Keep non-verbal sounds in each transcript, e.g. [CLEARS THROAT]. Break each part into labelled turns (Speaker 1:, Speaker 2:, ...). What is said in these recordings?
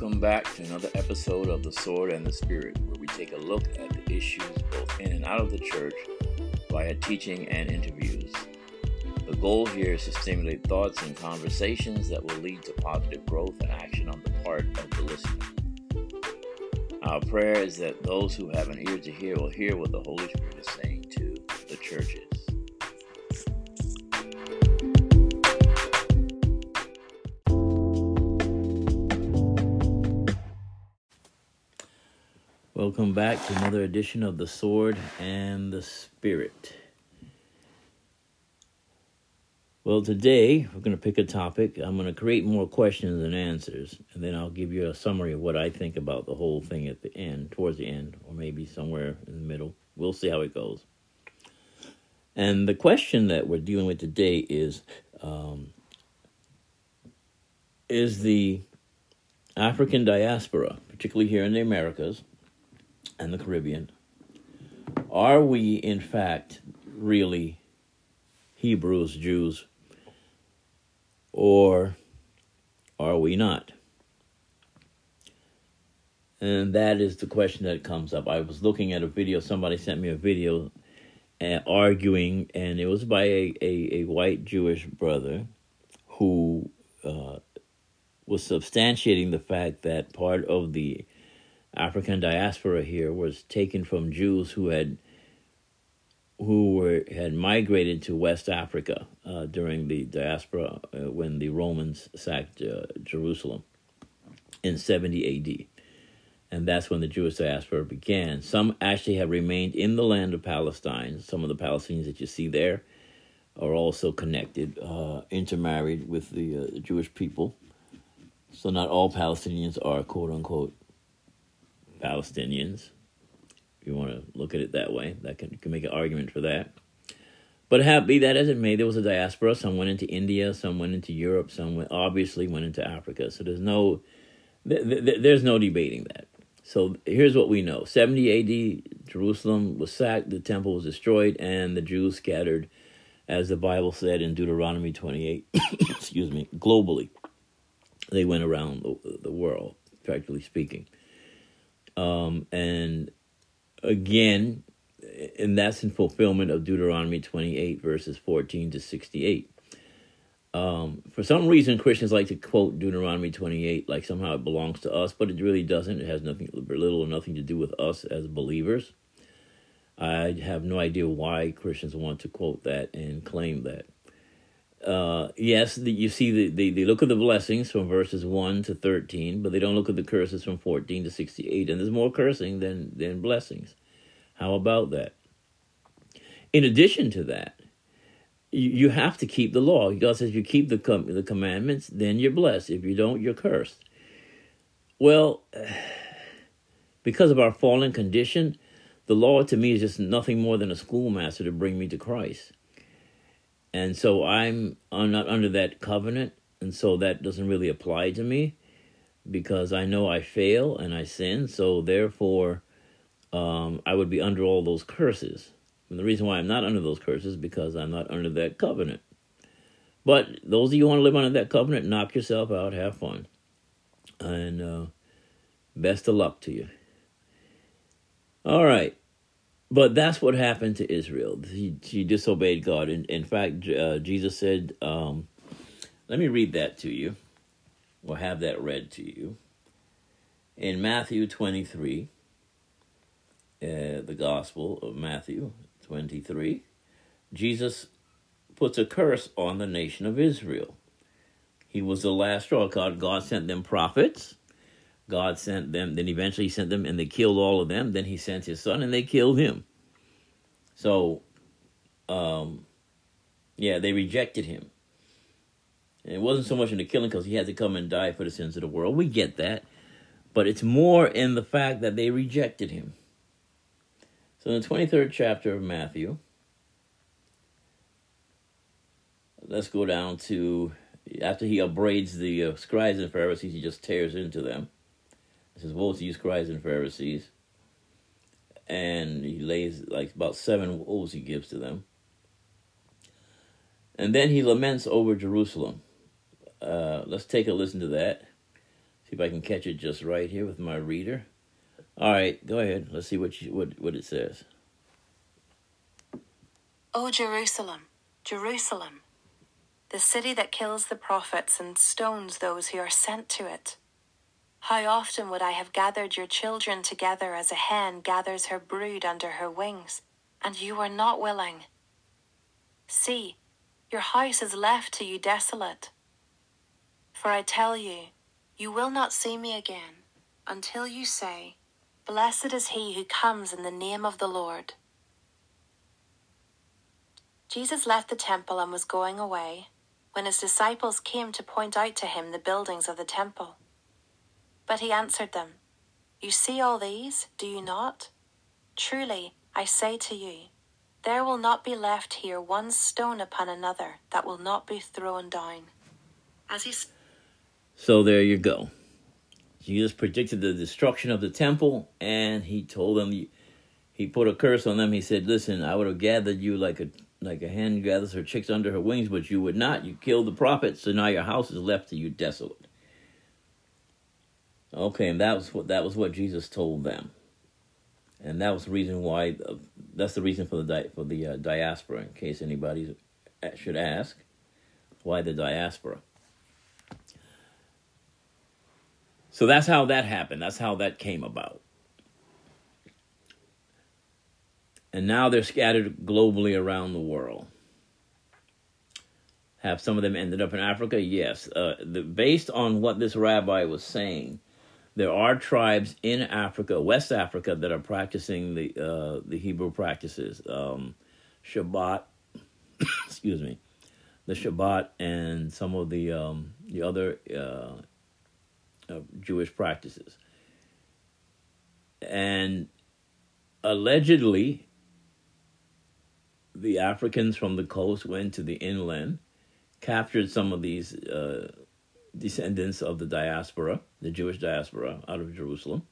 Speaker 1: Welcome back to another episode of The Sword and the Spirit, where we take a look at the issues both in and out of the church via teaching and interviews. The goal here is to stimulate thoughts and conversations that will lead to positive growth and action on the part of the listener. Our prayer is that those who have an ear to hear will hear what the Holy Spirit is saying to the churches. Welcome back to another edition of The Sword and the Spirit. Well, today we're going to pick a topic. I'm going to create more questions and answers, and then I'll give you a summary of what I think about the whole thing at the end, towards the end, or maybe somewhere in the middle. We'll see how it goes. And the question that we're dealing with today is um, Is the African diaspora, particularly here in the Americas, and the Caribbean, are we in fact really Hebrews, Jews, or are we not? And that is the question that comes up. I was looking at a video, somebody sent me a video arguing, and it was by a, a, a white Jewish brother who uh, was substantiating the fact that part of the African diaspora here was taken from Jews who had who were had migrated to West Africa uh, during the diaspora uh, when the Romans sacked uh, Jerusalem in 70 AD. And that's when the Jewish diaspora began. Some actually have remained in the land of Palestine. Some of the Palestinians that you see there are also connected, uh, intermarried with the uh, Jewish people. So not all Palestinians are quote unquote Palestinians. If you want to look at it that way, that can, can make an argument for that. But happy that as it may, there was a diaspora. Some went into India, some went into Europe, some went, obviously went into Africa. So there's no, th- th- there's no debating that. So here's what we know: 70 A.D. Jerusalem was sacked, the temple was destroyed, and the Jews scattered, as the Bible said in Deuteronomy 28. [COUGHS] excuse me, globally, they went around the, the world, practically speaking. Um, and again, and that's in fulfillment of Deuteronomy 28, verses 14 to 68. Um, for some reason, Christians like to quote Deuteronomy 28 like somehow it belongs to us, but it really doesn't. It has nothing, little or nothing to do with us as believers. I have no idea why Christians want to quote that and claim that uh, yes, the, you see the, the, they look at the blessings from verses 1 to 13, but they don't look at the curses from 14 to 68. And there's more cursing than, than blessings. How about that? In addition to that, you, you have to keep the law. God says you keep the, com- the commandments, then you're blessed. If you don't, you're cursed. Well, [SIGHS] because of our fallen condition, the law to me is just nothing more than a schoolmaster to bring me to Christ and so I'm I'm not under that covenant, and so that doesn't really apply to me because I know I fail and I sin. So therefore, um, I would be under all those curses. And the reason why I'm not under those curses is because I'm not under that covenant. But those of you who want to live under that covenant, knock yourself out, have fun, and uh, best of luck to you. All right. But that's what happened to Israel. He, she disobeyed God. In, in fact, uh, Jesus said, um, let me read that to you, or have that read to you. In Matthew 23, uh, the Gospel of Matthew 23, Jesus puts a curse on the nation of Israel. He was the last straw. God, God sent them prophets God sent them, then eventually he sent them and they killed all of them. Then he sent his son and they killed him. So, um, yeah, they rejected him. And it wasn't so much in the killing because he had to come and die for the sins of the world. We get that. But it's more in the fact that they rejected him. So in the 23rd chapter of Matthew, let's go down to after he upbraids the uh, scribes and Pharisees, he just tears into them. It says, Woe to you, scribes and Pharisees. And he lays like about seven woes he gives to them. And then he laments over Jerusalem. Uh, let's take a listen to that. See if I can catch it just right here with my reader. All right, go ahead. Let's see what you, what what it says.
Speaker 2: O Jerusalem, Jerusalem, the city that kills the prophets and stones those who are sent to it. How often would I have gathered your children together as a hen gathers her brood under her wings, and you were not willing. See, your house is left to you desolate. For I tell you, you will not see me again until you say, Blessed is he who comes in the name of the Lord. Jesus left the temple and was going away when his disciples came to point out to him the buildings of the temple. But he answered them, You see all these, do you not? Truly, I say to you, there will not be left here one stone upon another that will not be thrown down. As he
Speaker 1: So there you go. Jesus predicted the destruction of the temple, and he told them, he put a curse on them. He said, "Listen, I would have gathered you like a like a hen gathers her chicks under her wings, but you would not. You killed the prophets, so now your house is left to you desolate." Okay, and that was what that was what Jesus told them, and that was the reason why. Uh, that's the reason for the di- for the uh, diaspora. In case anybody should ask, why the diaspora? So that's how that happened. That's how that came about. And now they're scattered globally around the world. Have some of them ended up in Africa? Yes. Uh, the, based on what this rabbi was saying, there are tribes in Africa, West Africa, that are practicing the uh, the Hebrew practices, um, Shabbat, [COUGHS] excuse me, the Shabbat, and some of the um, the other uh, uh, Jewish practices. And allegedly, the Africans from the coast went to the inland, captured some of these uh, descendants of the diaspora, the Jewish diaspora out of Jerusalem,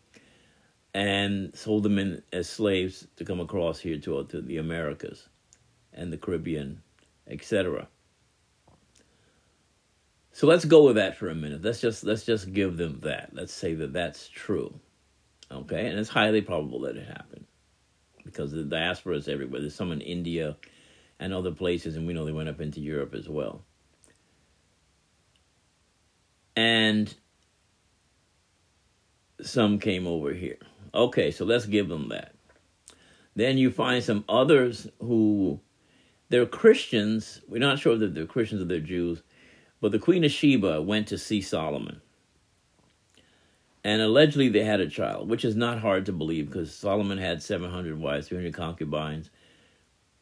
Speaker 1: and sold them in as slaves to come across here to, to the Americas and the Caribbean, etc. So let's go with that for a minute. Let's just let's just give them that. Let's say that that's true. Okay? And it's highly probable that it happened. Because the diaspora is everywhere. There's some in India and other places and we know they went up into Europe as well. And some came over here. Okay, so let's give them that. Then you find some others who they're Christians. We're not sure that they're Christians or they're Jews but the Queen of Sheba went to see Solomon. And allegedly they had a child, which is not hard to believe because Solomon had 700 wives, 300 concubines.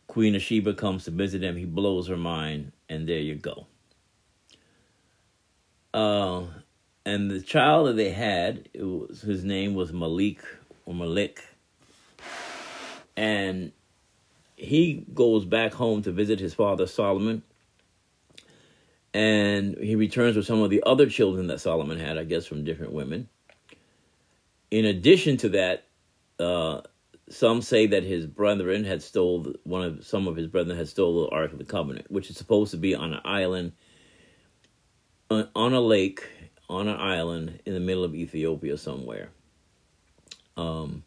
Speaker 1: Queen of Sheba comes to visit him. He blows her mind, and there you go. Uh, and the child that they had, was, his name was Malik or Malik. And he goes back home to visit his father Solomon and he returns with some of the other children that Solomon had, I guess, from different women. In addition to that, uh, some say that his brethren had stole one of some of his brethren had stole the Ark of the Covenant, which is supposed to be on an island, on a lake, on an island in the middle of Ethiopia somewhere. Um,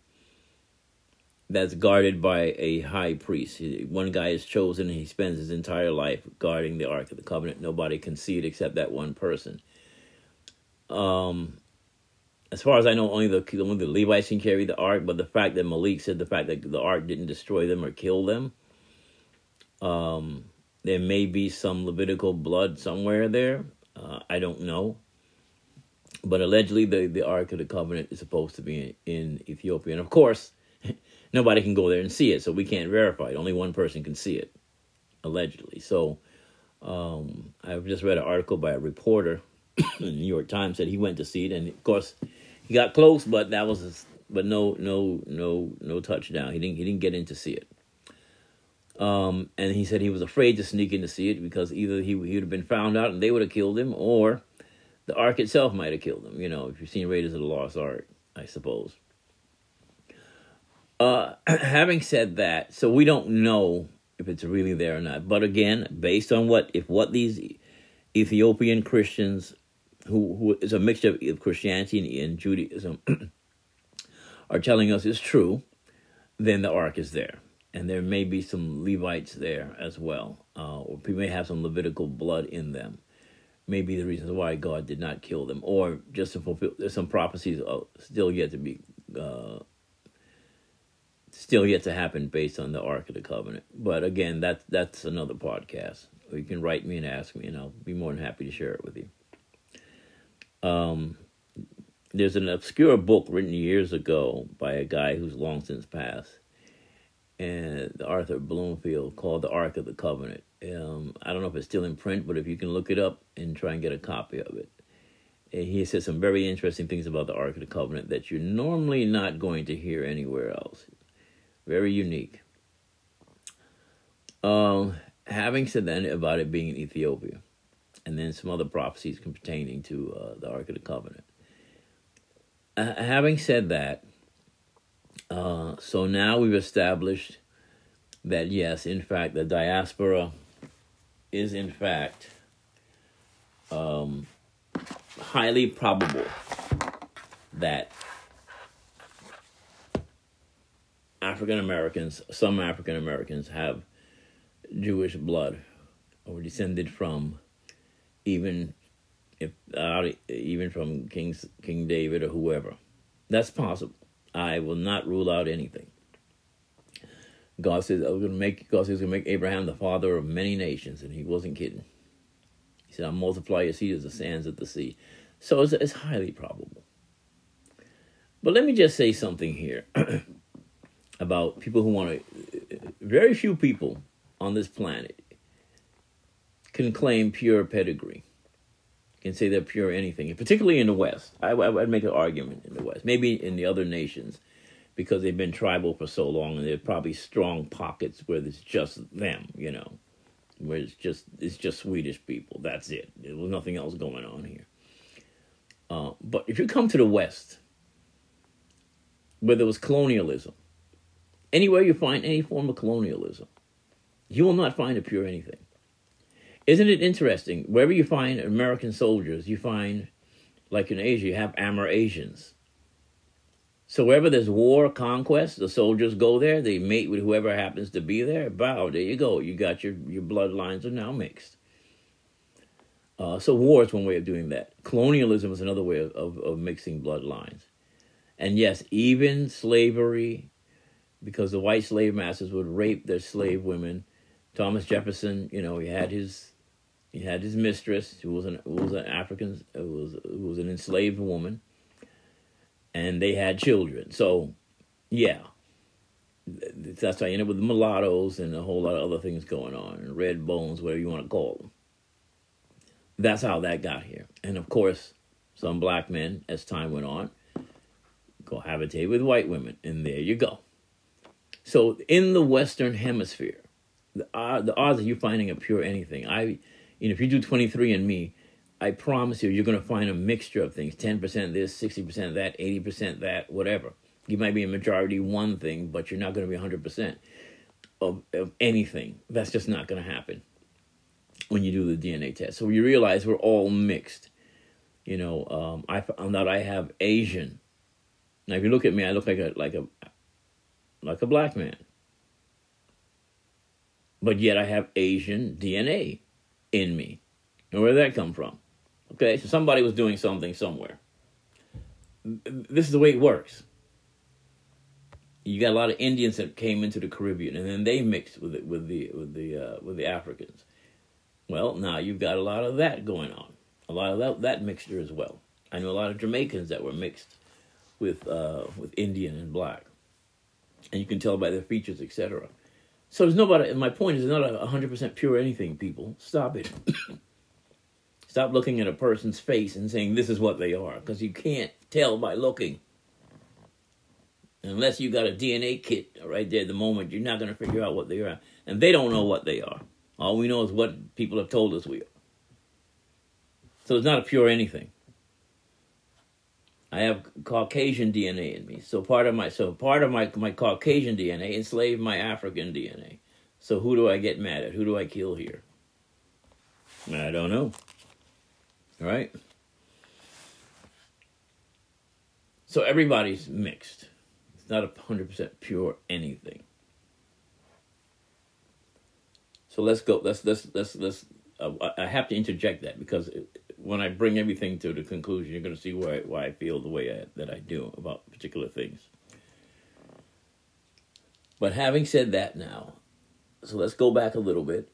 Speaker 1: that's guarded by a high priest. One guy is chosen and he spends his entire life guarding the Ark of the Covenant. Nobody can see it except that one person. Um, as far as I know, only the only the Levites can carry the ark. But the fact that Malik said the fact that the ark didn't destroy them or kill them, um, there may be some Levitical blood somewhere there. Uh, I don't know. But allegedly, the the Ark of the Covenant is supposed to be in, in Ethiopia, and of course, [LAUGHS] nobody can go there and see it, so we can't verify it. Only one person can see it, allegedly. So um, I've just read an article by a reporter [COUGHS] in the New York Times that he went to see it, and of course he got close, but that was but no no no no touchdown. He didn't he didn't get in to see it. Um, and he said he was afraid to sneak in to see it because either he, he would have been found out and they would have killed him, or the ark itself might have killed him. You know, if you've seen Raiders of the Lost Ark, I suppose. Uh, [CLEARS THROAT] having said that, so we don't know if it's really there or not. But again, based on what if what these Ethiopian Christians who, who is a mixture of Christianity and Judaism, [CLEARS THROAT] are telling us is true, then the ark is there. And there may be some Levites there as well, uh, or we may have some Levitical blood in them. Maybe the reasons why God did not kill them, or just to fulfill. There's some prophecies still yet to be, uh, still yet to happen based on the Ark of the Covenant. But again, that's that's another podcast. you can write me and ask me, and I'll be more than happy to share it with you. Um, there's an obscure book written years ago by a guy who's long since passed, and the Arthur Bloomfield called "The Ark of the Covenant." Um, I don't know if it's still in print, but if you can look it up and try and get a copy of it, and he says some very interesting things about the Ark of the Covenant that you're normally not going to hear anywhere else. Very unique. Um, having said that about it being in Ethiopia, and then some other prophecies pertaining to uh, the Ark of the Covenant. Uh, having said that, uh, so now we've established that yes, in fact, the diaspora is in fact um, highly probable that African Americans, some African Americans, have Jewish blood or descended from even if uh, even from King King David or whoever. That's possible. I will not rule out anything. God says I was going to make God says going to make Abraham the father of many nations, and he wasn't kidding. He said, "I'll multiply your seed as the sands of the sea." So it's, it's highly probable. But let me just say something here [CLEARS THROAT] about people who want to. Very few people on this planet can claim pure pedigree, can say they're pure anything, particularly in the West. I, I would make an argument in the West, maybe in the other nations, because they've been tribal for so long, and there's probably strong pockets where it's just them, you know, where it's just it's just Swedish people. That's it. There was nothing else going on here. Uh, but if you come to the West, where there was colonialism, anywhere you find any form of colonialism, you will not find a pure anything. Isn't it interesting? Wherever you find American soldiers, you find, like in Asia, you have Amerasians. So wherever there's war, conquest, the soldiers go there. They mate with whoever happens to be there. Bow, there you go. You got your your bloodlines are now mixed. Uh, so war is one way of doing that. Colonialism is another way of, of, of mixing bloodlines. And yes, even slavery, because the white slave masters would rape their slave women. Thomas Jefferson, you know, he had his he had his mistress, who was an who was an African, who was who was an enslaved woman, and they had children. So, yeah, that's why I ended up with mulattoes and a whole lot of other things going on, and red bones, whatever you want to call them. That's how that got here, and of course, some black men, as time went on, cohabitate with white women, and there you go. So, in the Western Hemisphere, the, uh, the odds of you finding a pure anything, I you know, if you do 23andMe, I promise you, you're going to find a mixture of things 10% this, 60% that, 80% that, whatever. You might be a majority one thing, but you're not going to be 100% of, of anything. That's just not going to happen when you do the DNA test. So you realize we're all mixed. You know, um, I found out I have Asian. Now, if you look at me, I look like a like a like a black man, but yet I have Asian DNA in me. And where did that come from? Okay, so somebody was doing something somewhere. This is the way it works. You got a lot of Indians that came into the Caribbean, and then they mixed with it with the with the uh, with the Africans. Well, now you've got a lot of that going on, a lot of that, that mixture as well. I know a lot of Jamaicans that were mixed with uh, with Indian and black, and you can tell by their features, etc. So there's nobody. My point is, not a hundred percent pure anything. People, stop it. [COUGHS] stop looking at a person's face and saying this is what they are, because you can't tell by looking. Unless you got a DNA kit right there at the moment, you're not going to figure out what they are, and they don't know what they are. All we know is what people have told us we are. So it's not a pure anything. I have Caucasian DNA in me. So part of my so part of my my Caucasian DNA enslaved my African DNA. So who do I get mad at? Who do I kill here? I don't know. All right. So everybody's mixed. It's not a hundred percent pure anything. So let's go. Let's let's let's let's. Uh, I have to interject that because when I bring everything to the conclusion, you're going to see why why I feel the way I, that I do about particular things. But having said that, now, so let's go back a little bit.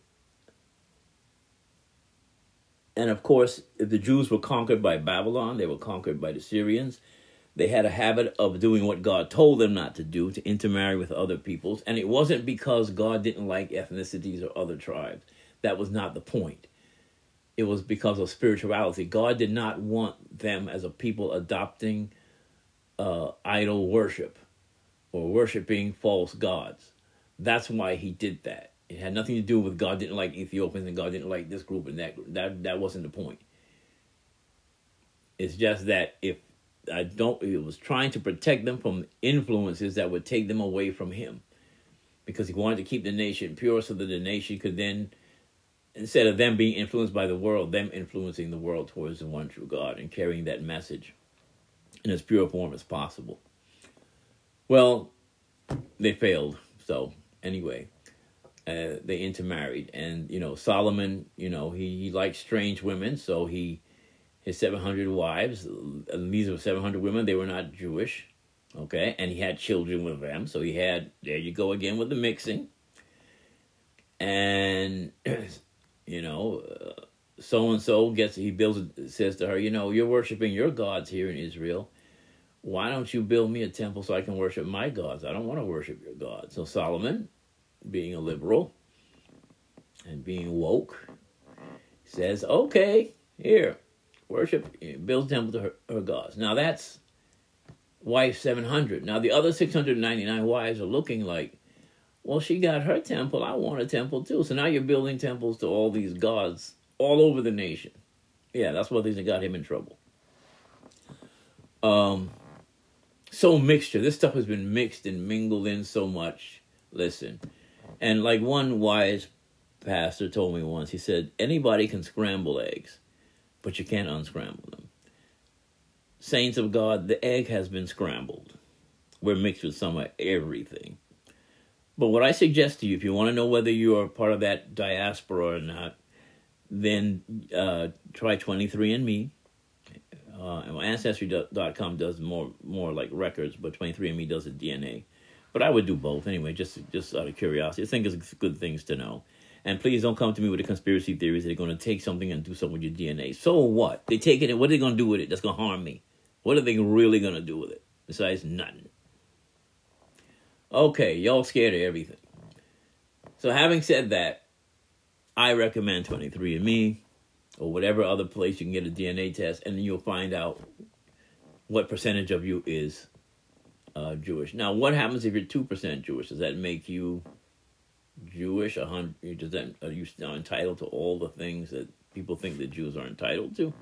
Speaker 1: And of course, if the Jews were conquered by Babylon, they were conquered by the Syrians. They had a habit of doing what God told them not to do, to intermarry with other peoples. And it wasn't because God didn't like ethnicities or other tribes. That was not the point. It was because of spirituality. God did not want them as a people adopting uh, idol worship or worshiping false gods. That's why he did that. It had nothing to do with God didn't like Ethiopians and God didn't like this group and that group. That that wasn't the point. It's just that if I don't, it was trying to protect them from influences that would take them away from Him, because He wanted to keep the nation pure, so that the nation could then, instead of them being influenced by the world, them influencing the world towards the one true God and carrying that message in as pure a form as possible. Well, they failed. So anyway, uh, they intermarried, and you know Solomon, you know he, he liked strange women, so he his seven hundred wives. These were seven hundred women. They were not Jewish, okay, and he had children with them. So he had there you go again with the mixing, and [CLEARS THROAT] you know. so and so gets he builds says to her, you know, you're worshiping your gods here in Israel why don't you build me a temple so I can worship my gods? I don't want to worship your God. So Solomon, being a liberal and being woke, says, okay, here, worship, build temple to her, her gods. Now that's wife 700. Now the other 699 wives are looking like, well, she got her temple. I want a temple too. So now you're building temples to all these gods all over the nation. Yeah, that's what things that got him in trouble. Um, so mixture. This stuff has been mixed and mingled in so much. Listen, and like one wise pastor told me once, he said, anybody can scramble eggs, but you can't unscramble them. Saints of God, the egg has been scrambled. We're mixed with some of everything. But what I suggest to you, if you want to know whether you are part of that diaspora or not, then uh, try 23andMe uh, and Ancestry.com does more more like records, but 23andMe does the DNA. But I would do both anyway, just just out of curiosity. I think it's good things to know. And please don't come to me with the conspiracy theories that they're going to take something and do something with your DNA. So what? They take it and what are they going to do with it that's going to harm me? What are they really going to do with it? Besides nothing. Okay, y'all scared of everything. So having said that, I recommend 23andMe or whatever other place you can get a DNA test, and then you'll find out what percentage of you is uh, Jewish. Now, what happens if you're two percent Jewish? Does that make you Jewish? A hundred? Does that are you now entitled to all the things that people think that Jews are entitled to?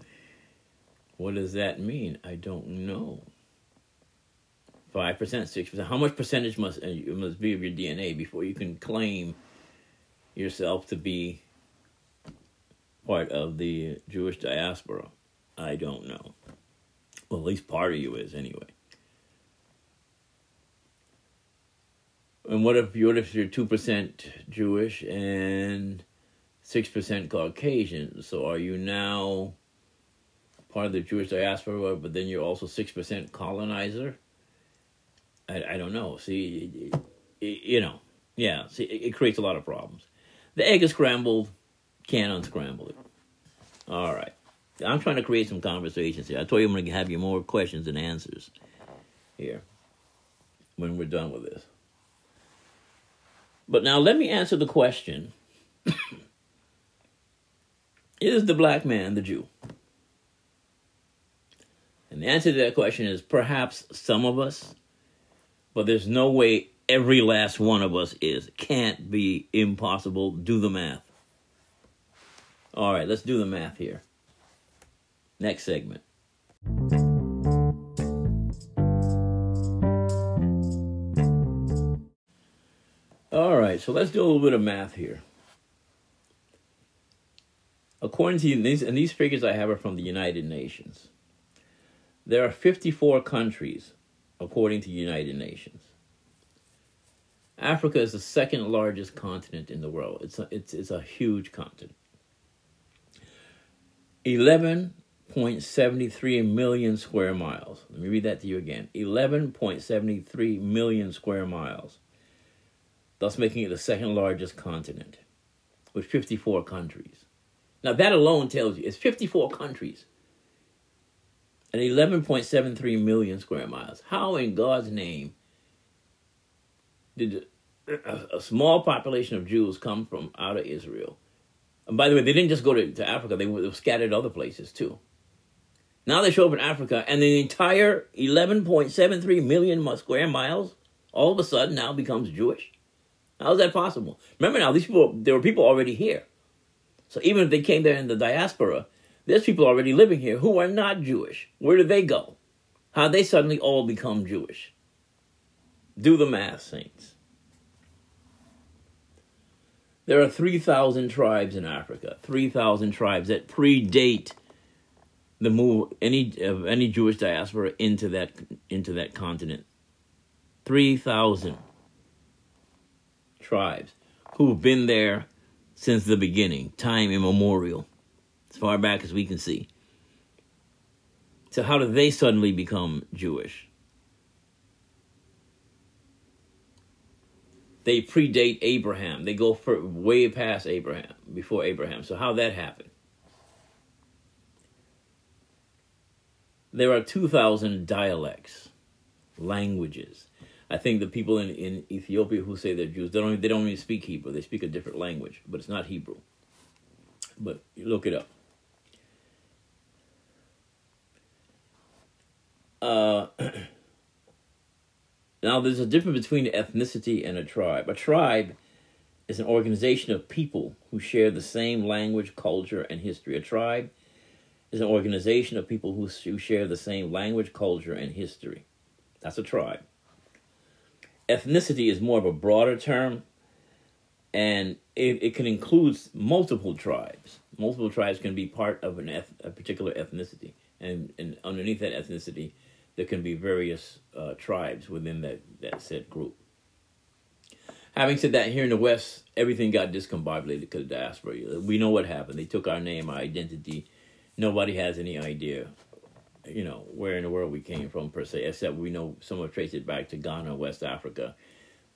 Speaker 1: What does that mean? I don't know. Five percent, six percent. How much percentage must uh, must be of your DNA before you can claim yourself to be part of the Jewish diaspora? I don't know. Well, at least part of you is anyway. And what if what if you're two percent Jewish and six percent Caucasian? So are you now part of the Jewish diaspora, but then you're also six percent colonizer? I, I don't know. See, you know, yeah. See, it, it creates a lot of problems. The egg is scrambled can't unscramble it. All right. I'm trying to create some conversations here. I told you I'm going to have you more questions and answers here when we're done with this. But now let me answer the question [COUGHS] Is the black man the Jew? And the answer to that question is perhaps some of us, but there's no way every last one of us is. Can't be impossible. Do the math. All right, let's do the math here. Next segment. All right, so let's do a little bit of math here. According to these, and these figures I have are from the United Nations. There are 54 countries, according to United Nations. Africa is the second largest continent in the world. It's a, it's, it's a huge continent. 11.73 million square miles. Let me read that to you again 11.73 million square miles, thus making it the second largest continent with 54 countries. Now, that alone tells you it's 54 countries and 11.73 million square miles. How in God's name did a, a small population of Jews come from out of Israel? And by the way, they didn't just go to, to Africa, they were, they were scattered other places too. Now they show up in Africa, and the entire 11.73 million square miles all of a sudden now becomes Jewish. How is that possible? Remember now, these people, there were people already here. So even if they came there in the diaspora, there's people already living here who are not Jewish. Where do they go? How they suddenly all become Jewish? Do the math, saints. There are 3,000 tribes in Africa, 3,000 tribes that predate the move any of any Jewish diaspora into that into that continent. 3,000 tribes who've been there since the beginning, time immemorial, as far back as we can see. So, how do they suddenly become Jewish? They predate Abraham. They go for way past Abraham, before Abraham. So, how that happened? There are 2,000 dialects, languages. I think the people in, in Ethiopia who say they're Jews, they don't, they don't even speak Hebrew. They speak a different language, but it's not Hebrew. But look it up. Uh, [CLEARS THROAT] now, there's a difference between ethnicity and a tribe. A tribe is an organization of people who share the same language, culture, and history. A tribe is an organization of people who, share the same language, culture, and history. That's a tribe ethnicity is more of a broader term and it, it can include multiple tribes. Multiple tribes can be part of an eth- a particular ethnicity, and, and underneath that ethnicity, there can be various uh, tribes within that, that said group. Having said that, here in the West, everything got discombobulated because of diaspora. We know what happened. They took our name, our identity. Nobody has any idea you know, where in the world we came from per se, except we know some have traced it back to Ghana, West Africa.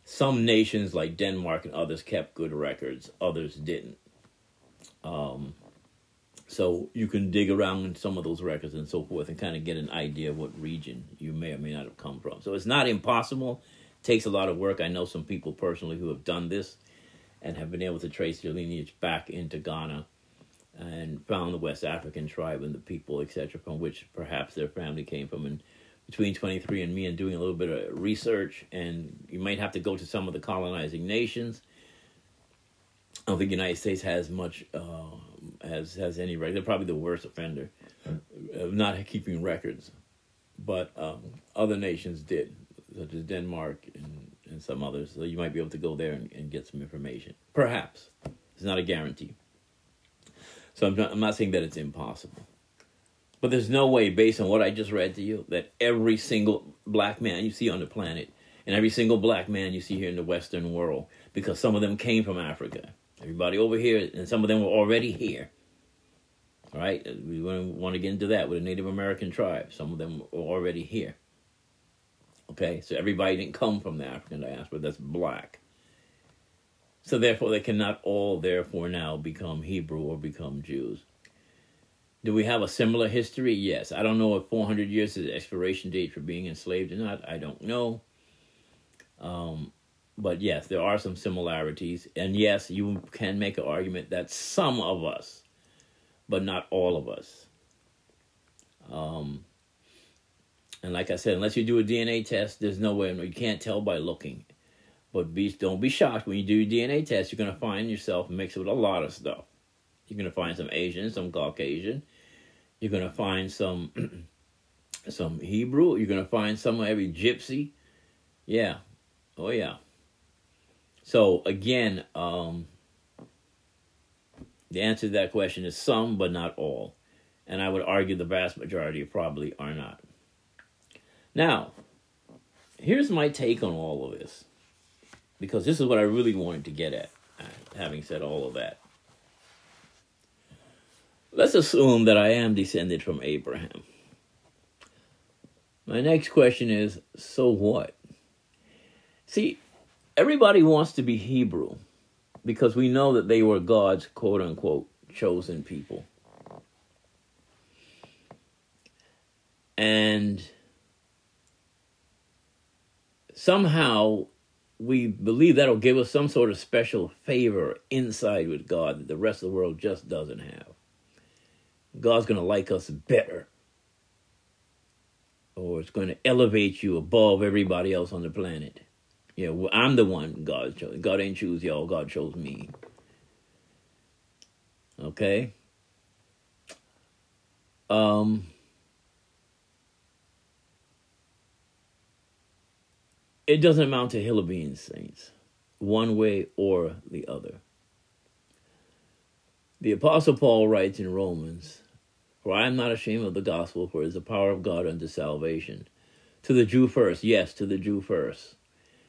Speaker 1: Some nations like Denmark and others kept good records, others didn't. Um, so you can dig around in some of those records and so forth and kind of get an idea of what region you may or may not have come from. So it's not impossible. It takes a lot of work. I know some people personally who have done this and have been able to trace their lineage back into Ghana and found the West African tribe and the people, etc., from which perhaps their family came from. And between 23andMe and doing a little bit of research, and you might have to go to some of the colonizing nations. I don't think the United States has much, uh, has has any record. They're probably the worst offender of not keeping records, but um, other nations did, such as Denmark and, and some others. So you might be able to go there and, and get some information. Perhaps it's not a guarantee. So I'm not, I'm not saying that it's impossible. But there's no way, based on what I just read to you, that every single black man you see on the planet and every single black man you see here in the Western world, because some of them came from Africa. Everybody over here, and some of them were already here. All right? We wouldn't want to get into that with the Native American tribes. Some of them were already here. Okay? So everybody didn't come from the African diaspora that's black. So therefore, they cannot all therefore now become Hebrew or become Jews. Do we have a similar history? Yes. I don't know if 400 years is the expiration date for being enslaved or not. I don't know. Um, but yes, there are some similarities. And yes, you can make an argument that some of us, but not all of us. Um, and like I said, unless you do a DNA test, there's no way, you can't tell by looking. But be, don't be shocked when you do DNA test. You're going to find yourself mixed with a lot of stuff. You're going to find some Asian, some Caucasian. You're going to find some [CLEARS THROAT] some Hebrew. You're going to find some every gypsy. Yeah. Oh, yeah. So, again, um, the answer to that question is some, but not all. And I would argue the vast majority probably are not. Now, here's my take on all of this, because this is what I really wanted to get at, having said all of that. Let's assume that I am descended from Abraham. My next question is so what? See, everybody wants to be Hebrew because we know that they were God's quote unquote chosen people. And somehow we believe that'll give us some sort of special favor inside with God that the rest of the world just doesn't have. God's going to like us better. Or it's going to elevate you above everybody else on the planet. Yeah, I'm the one God chose. God ain't choose y'all. God chose me. Okay. Um. It doesn't amount to hill of beans, saints, one way or the other. The Apostle Paul writes in Romans, For I am not ashamed of the gospel, for it is the power of God unto salvation. To the Jew first, yes, to the Jew first.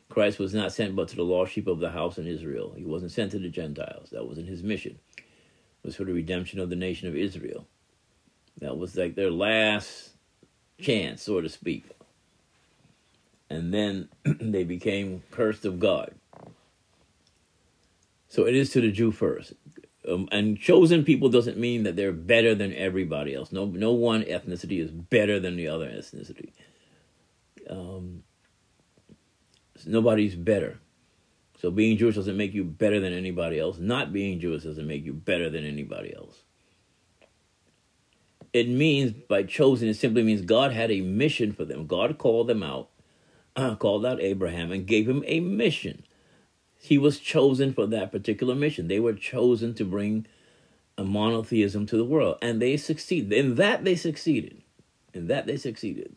Speaker 1: Christ was not sent but to the lost sheep of the house in Israel. He wasn't sent to the Gentiles. That wasn't his mission. It was for the redemption of the nation of Israel. That was like their last chance, so to speak. And then [CLEARS THROAT] they became cursed of God. So it is to the Jew first. Um, and chosen people doesn't mean that they're better than everybody else. No, no one ethnicity is better than the other ethnicity. Um, nobody's better. So being Jewish doesn't make you better than anybody else. Not being Jewish doesn't make you better than anybody else. It means by chosen, it simply means God had a mission for them. God called them out, [CLEARS THROAT] called out Abraham, and gave him a mission. He was chosen for that particular mission. They were chosen to bring a monotheism to the world, and they succeeded. In that, they succeeded. In that, they succeeded.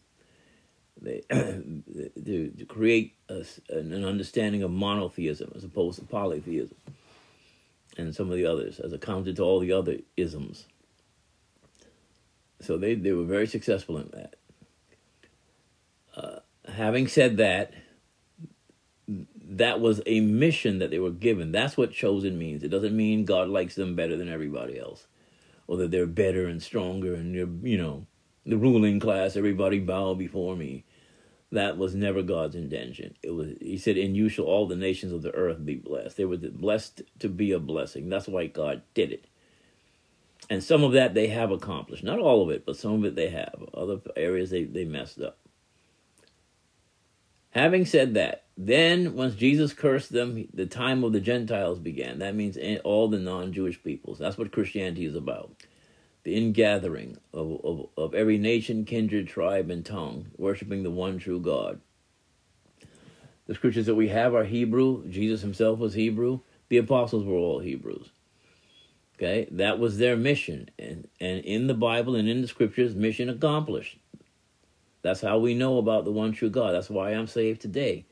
Speaker 1: They [CLEARS THROAT] to, to create a, an understanding of monotheism as opposed to polytheism, and some of the others, as accounted to all the other isms. So they, they were very successful in that. Uh, having said that, that was a mission that they were given. That's what chosen means. It doesn't mean God likes them better than everybody else, or that they're better and stronger and you know, the ruling class, everybody bow before me. That was never God's intention. It was he said, "In you shall all the nations of the earth be blessed." They were blessed to be a blessing. That's why God did it. And some of that they have accomplished. Not all of it, but some of it they have. Other areas they, they messed up. Having said that, then once Jesus cursed them, the time of the Gentiles began. That means all the non Jewish peoples. That's what Christianity is about the ingathering of, of, of every nation, kindred, tribe, and tongue, worshiping the one true God. The scriptures that we have are Hebrew. Jesus himself was Hebrew. The apostles were all Hebrews. Okay, that was their mission. And, and in the Bible and in the scriptures, mission accomplished. That's how we know about the one true God. That's why I'm saved today.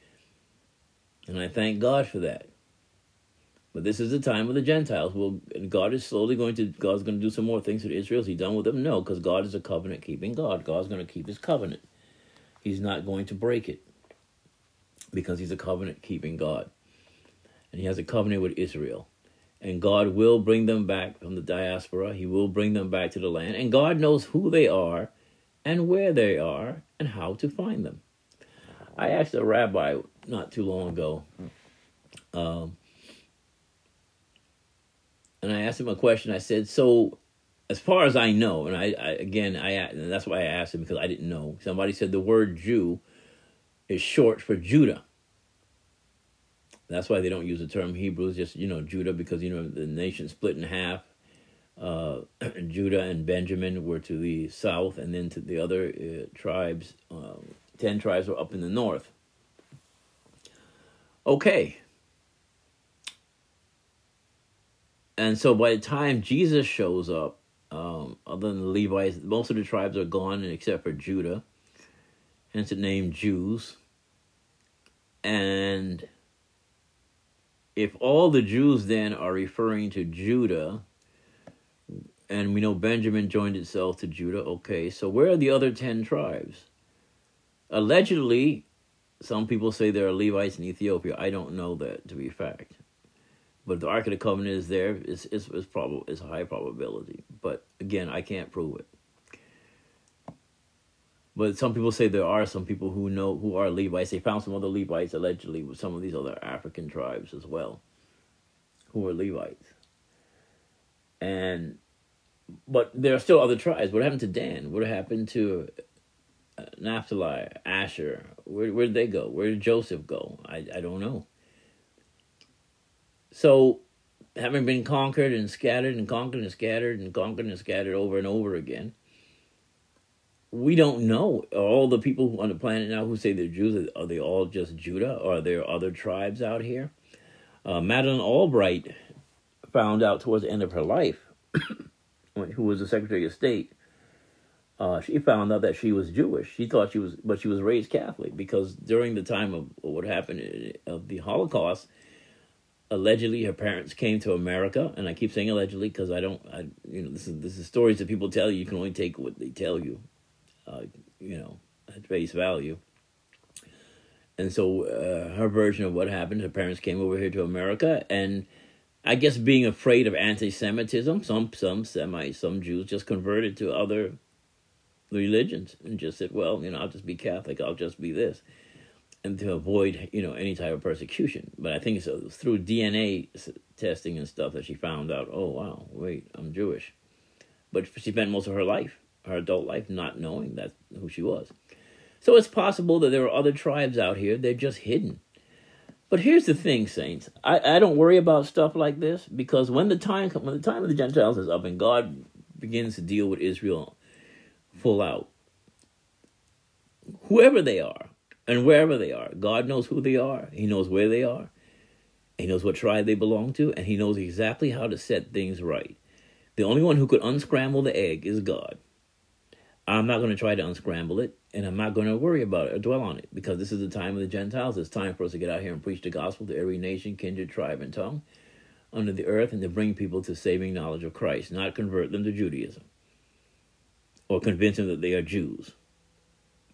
Speaker 1: And I thank God for that. But this is the time of the Gentiles. Well, God is slowly going to God's going to do some more things with Israel. Is he done with them? No, because God is a covenant keeping God. God's going to keep his covenant. He's not going to break it because he's a covenant keeping God. And he has a covenant with Israel. And God will bring them back from the diaspora. He will bring them back to the land. And God knows who they are and where they are and how to find them. I asked a rabbi not too long ago. Um, and I asked him a question. I said, "So, as far as I know, and I, I again, I that's why I asked him because I didn't know. Somebody said the word Jew is short for Judah. That's why they don't use the term Hebrews, just you know Judah, because you know the nation split in half. Uh, [CLEARS THROAT] Judah and Benjamin were to the south, and then to the other uh, tribes. Um, ten tribes were up in the north. Okay, and so by the time Jesus shows up, um, other than the Levites, most of the tribes are gone except for Judah, hence the name Jews. And if all the Jews then are referring to Judah, and we know Benjamin joined itself to Judah, okay, so where are the other ten tribes? Allegedly, some people say there are Levites in Ethiopia. I don't know that to be fact. But the Ark of the Covenant is there. It's, it's, it's, prob- it's a high probability. But again, I can't prove it. But some people say there are some people who know who are Levites. They found some other Levites allegedly with some of these other African tribes as well, who are Levites. And but there are still other tribes. What happened to Dan? What happened to uh, Naphtali, Asher? Where where did they go? Where did Joseph go? I I don't know. So, having been conquered and scattered and conquered and scattered and conquered and scattered over and over again, we don't know. All the people on the planet now who say they're Jews, are they all just Judah? Are there other tribes out here? Uh, Albright found out towards the end of her life, [COUGHS] who was the Secretary of State, uh, she found out that she was Jewish. She thought she was, but she was raised Catholic because during the time of what happened uh, of the Holocaust, allegedly her parents came to America, and I keep saying allegedly because I don't, I you know, this is this is stories that people tell you. You can only take what they tell you, uh, you know, at face value. And so uh, her version of what happened, her parents came over here to America, and I guess being afraid of anti-Semitism, some some Semites, some Jews just converted to other religions and just said, well, you know, I'll just be Catholic, I'll just be this and to avoid you know any type of persecution. But I think it's uh, through DNA testing and stuff that she found out. Oh wow, wait, I'm Jewish. But she spent most of her life, her adult life, not knowing that who she was. So it's possible that there are other tribes out here. They're just hidden. But here's the thing, saints. I, I don't worry about stuff like this because when the time when the time of the Gentiles is up and God begins to deal with Israel full out, whoever they are, and wherever they are. God knows who they are, He knows where they are, He knows what tribe they belong to, and He knows exactly how to set things right. The only one who could unscramble the egg is God. I'm not going to try to unscramble it, and I'm not going to worry about it or dwell on it because this is the time of the Gentiles. It's time for us to get out here and preach the gospel to every nation, kindred, tribe, and tongue under the earth and to bring people to saving knowledge of Christ, not convert them to Judaism or convince them that they are Jews.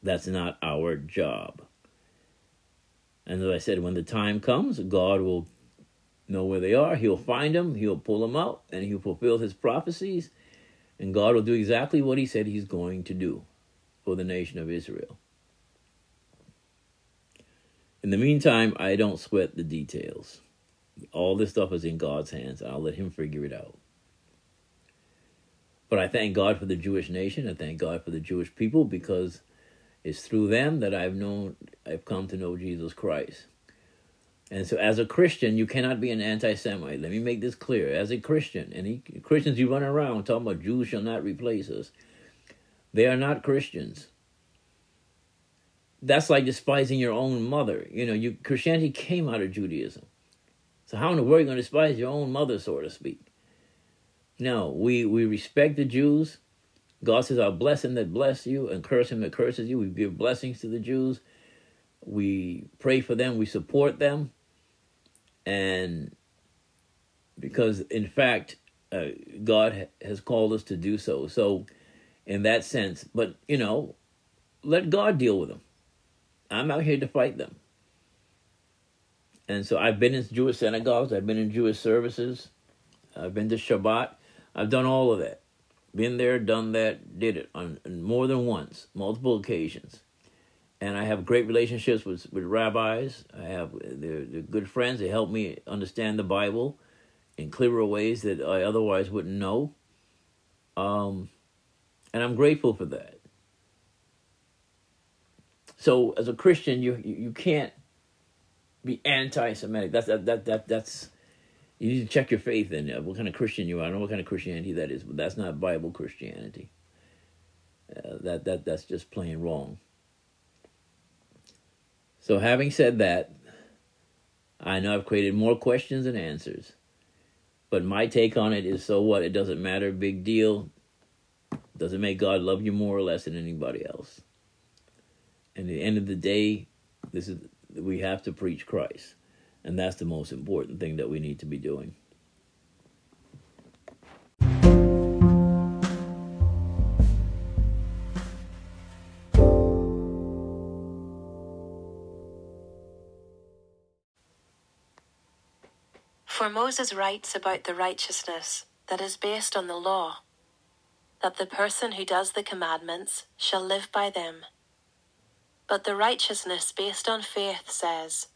Speaker 1: That's not our job. And as I said, when the time comes, God will know where they are. He'll find them, he'll pull them out, and he'll fulfill his prophecies. And God will do exactly what he said he's going to do for the nation of Israel. In the meantime, I don't sweat the details. All this stuff is in God's hands. I'll let him figure it out. But I thank God for the Jewish nation. I thank God for the Jewish people because it's through them that I've known I've come to know Jesus Christ. And so as a Christian, you cannot be an anti-Semite. Let me make this clear. As a Christian, any Christians you run around talking about Jews shall not replace us. They are not Christians. That's like despising your own mother. You know, you Christianity came out of Judaism. So how in the world are you going to despise your own mother, so to speak? No, we, we respect the Jews. God says, I'll bless him that bless you and curse him that curses you. We give blessings to the Jews. We pray for them. We support them. And because, in fact, uh, God has called us to do so. So, in that sense, but, you know, let God deal with them. I'm out here to fight them. And so I've been in Jewish synagogues, I've been in Jewish services, I've been to Shabbat, I've done all of that. Been there, done that, did it on more than once, multiple occasions. And I have great relationships with, with rabbis. I have they're, they're good friends. They help me understand the Bible in clearer ways that I otherwise wouldn't know. Um, and I'm grateful for that. So, as a Christian, you you, can't be anti-Semitic. That's that, that that that's you need to check your faith in uh, what kind of Christian you are. I don't know what kind of Christianity that is, but that's not Bible Christianity. Uh, that that that's just plain wrong. So, having said that, I know I've created more questions than answers, but my take on it is so what? It doesn't matter. Big deal. Doesn't make God love you more or less than anybody else. And at the end of the day, this is we have to preach Christ. And that's the most important thing that we need to be doing.
Speaker 2: For Moses writes about the righteousness that is based on the law, that the person who does the commandments shall live by them. But the righteousness based on faith says,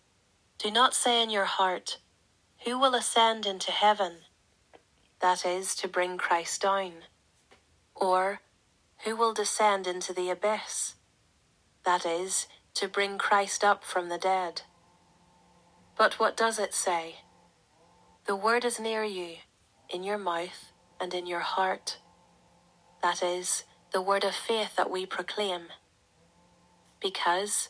Speaker 2: do not say in your heart, Who will ascend into heaven? That is, to bring Christ down. Or, Who will descend into the abyss? That is, to bring Christ up from the dead. But what does it say? The word is near you, in your mouth and in your heart. That is, the word of faith that we proclaim. Because,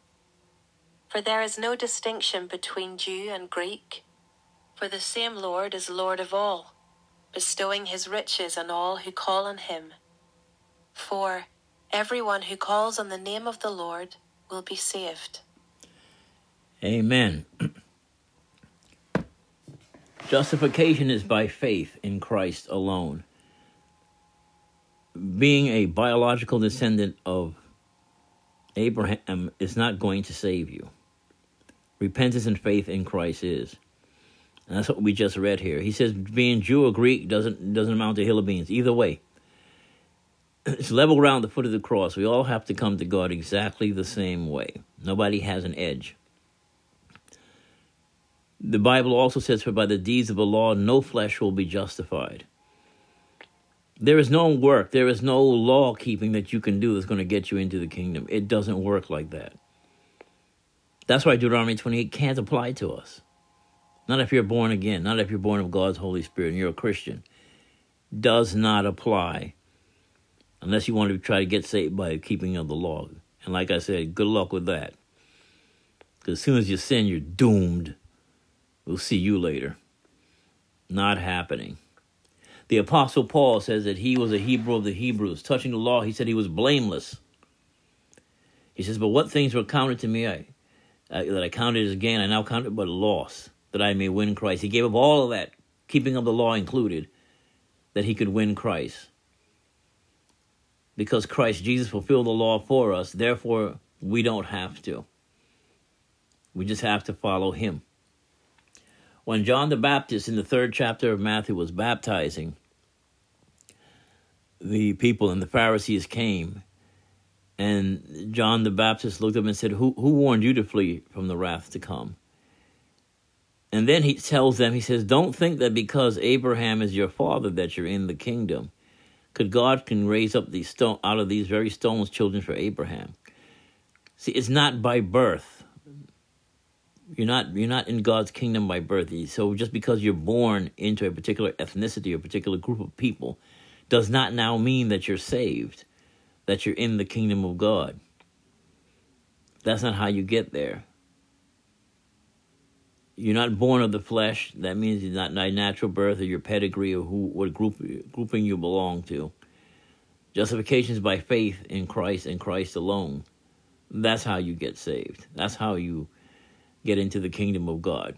Speaker 2: For there is no distinction between Jew and Greek, for the same Lord is Lord of all, bestowing his riches on all who call on him. For everyone who calls on the name of the Lord will be saved.
Speaker 1: Amen. Justification is by faith in Christ alone. Being a biological descendant of Abraham is not going to save you. Repentance and faith in Christ is. And that's what we just read here. He says being Jew or Greek doesn't doesn't amount to hill of beans. Either way. [CLEARS THROAT] It's level ground the foot of the cross. We all have to come to God exactly the same way. Nobody has an edge. The Bible also says, For by the deeds of the law no flesh will be justified. There is no work, there is no law keeping that you can do that's going to get you into the kingdom. It doesn't work like that. That's why Deuteronomy 28 can't apply to us. Not if you're born again, not if you're born of God's Holy Spirit and you're a Christian. Does not apply unless you want to try to get saved by keeping of the law. And like I said, good luck with that. Because as soon as you sin, you're doomed. We'll see you later. Not happening. The Apostle Paul says that he was a Hebrew of the Hebrews. Touching the law, he said he was blameless. He says, But what things were counted to me I, I, that I counted as gain, I now count it but a loss, that I may win Christ. He gave up all of that, keeping of the law included, that he could win Christ. Because Christ Jesus fulfilled the law for us, therefore we don't have to. We just have to follow him when John the Baptist in the third chapter of Matthew was baptizing, the people and the Pharisees came, and John the Baptist looked up and said, Who, who warned you to flee from the wrath to come? And then he tells them, He says, Don't think that because Abraham is your father that you're in the kingdom. Could God can raise up these stone out of these very stones children for Abraham? See, it's not by birth you're not you're not in God's kingdom by birth. So just because you're born into a particular ethnicity or particular group of people does not now mean that you're saved, that you're in the kingdom of God. That's not how you get there. You're not born of the flesh. That means you're not by natural birth or your pedigree or who what group grouping you belong to. Justification is by faith in Christ and Christ alone. That's how you get saved. That's how you get into the kingdom of God.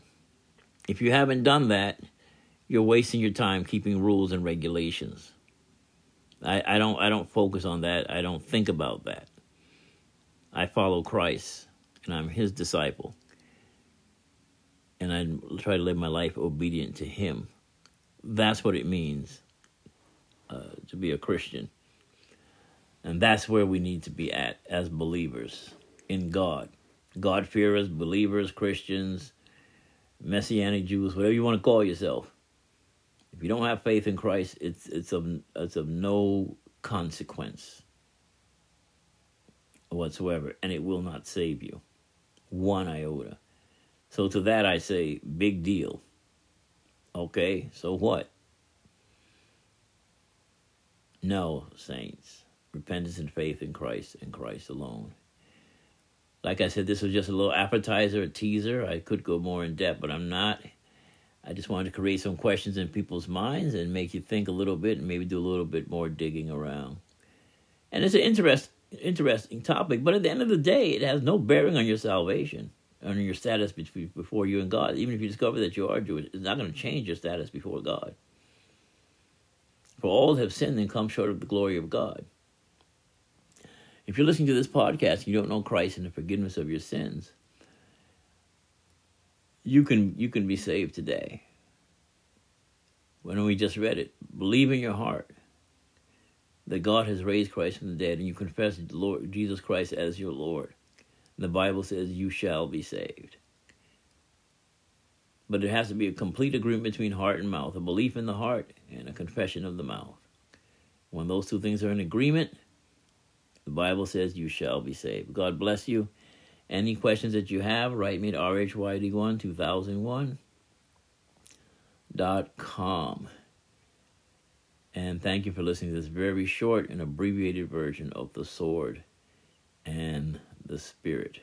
Speaker 1: If you haven't done that, you're wasting your time keeping rules and regulations. I, I don't I don't focus on that. I don't think about that. I follow Christ and I'm his disciple. And I try to live my life obedient to him. That's what it means uh, to be a Christian. And that's where we need to be at as believers in God. God-fearers, believers, Christians, Messianic Jews, whatever you want to call yourself. If you don't have faith in Christ, it's it's of it's of no consequence whatsoever, and it will not save you one iota. So to that I say, big deal. Okay, so what? No, saints. Repentance and faith in Christ and Christ alone. Like I said, this was just a little appetizer, a teaser. I could go more in depth, but I'm not. I just wanted to create some questions in people's minds and make you think a little bit and maybe do a little bit more digging around. And it's an interest, interesting topic, but at the end of the day, it has no bearing on your salvation, on your status before you and God. Even if you discover that you are Jewish, it's not going to change your status before God. For all have sinned and come short of the glory of God. If you're listening to this podcast and you don't know Christ and the forgiveness of your sins, you can you can be saved today. When we just read it, believe in your heart that God has raised Christ from the dead, and you confess the Lord Jesus Christ as your Lord. And the Bible says you shall be saved. But it has to be a complete agreement between heart and mouth, a belief in the heart and a confession of the mouth. When those two things are in agreement, the Bible says you shall be saved. God bless you. Any questions that you have, write me at rhyd1 2001 dot com. And thank you for listening to this very short and abbreviated version of The Sword and the Spirit.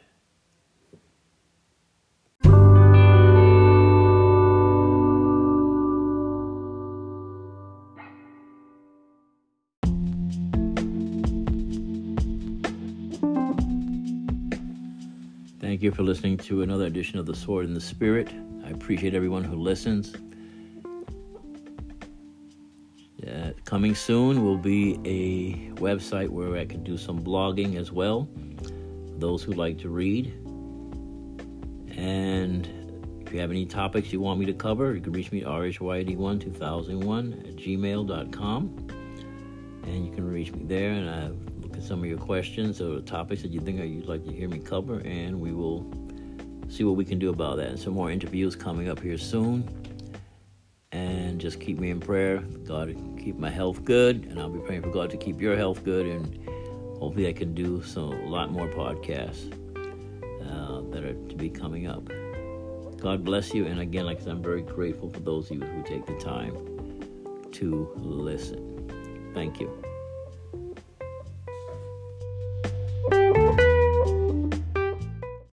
Speaker 1: Thank you for listening to another edition of The Sword and the Spirit. I appreciate everyone who listens. Uh, coming soon will be a website where I can do some blogging as well. Those who like to read. And if you have any topics you want me to cover, you can reach me at rhyd12001 at gmail.com. And you can reach me there, and I some of your questions or topics that you think you'd like to hear me cover, and we will see what we can do about that. Some more interviews coming up here soon. And just keep me in prayer. God, keep my health good, and I'll be praying for God to keep your health good, and hopefully I can do some a lot more podcasts uh, that are to be coming up. God bless you, and again, like I said, I'm very grateful for those of you who take the time to listen. Thank you.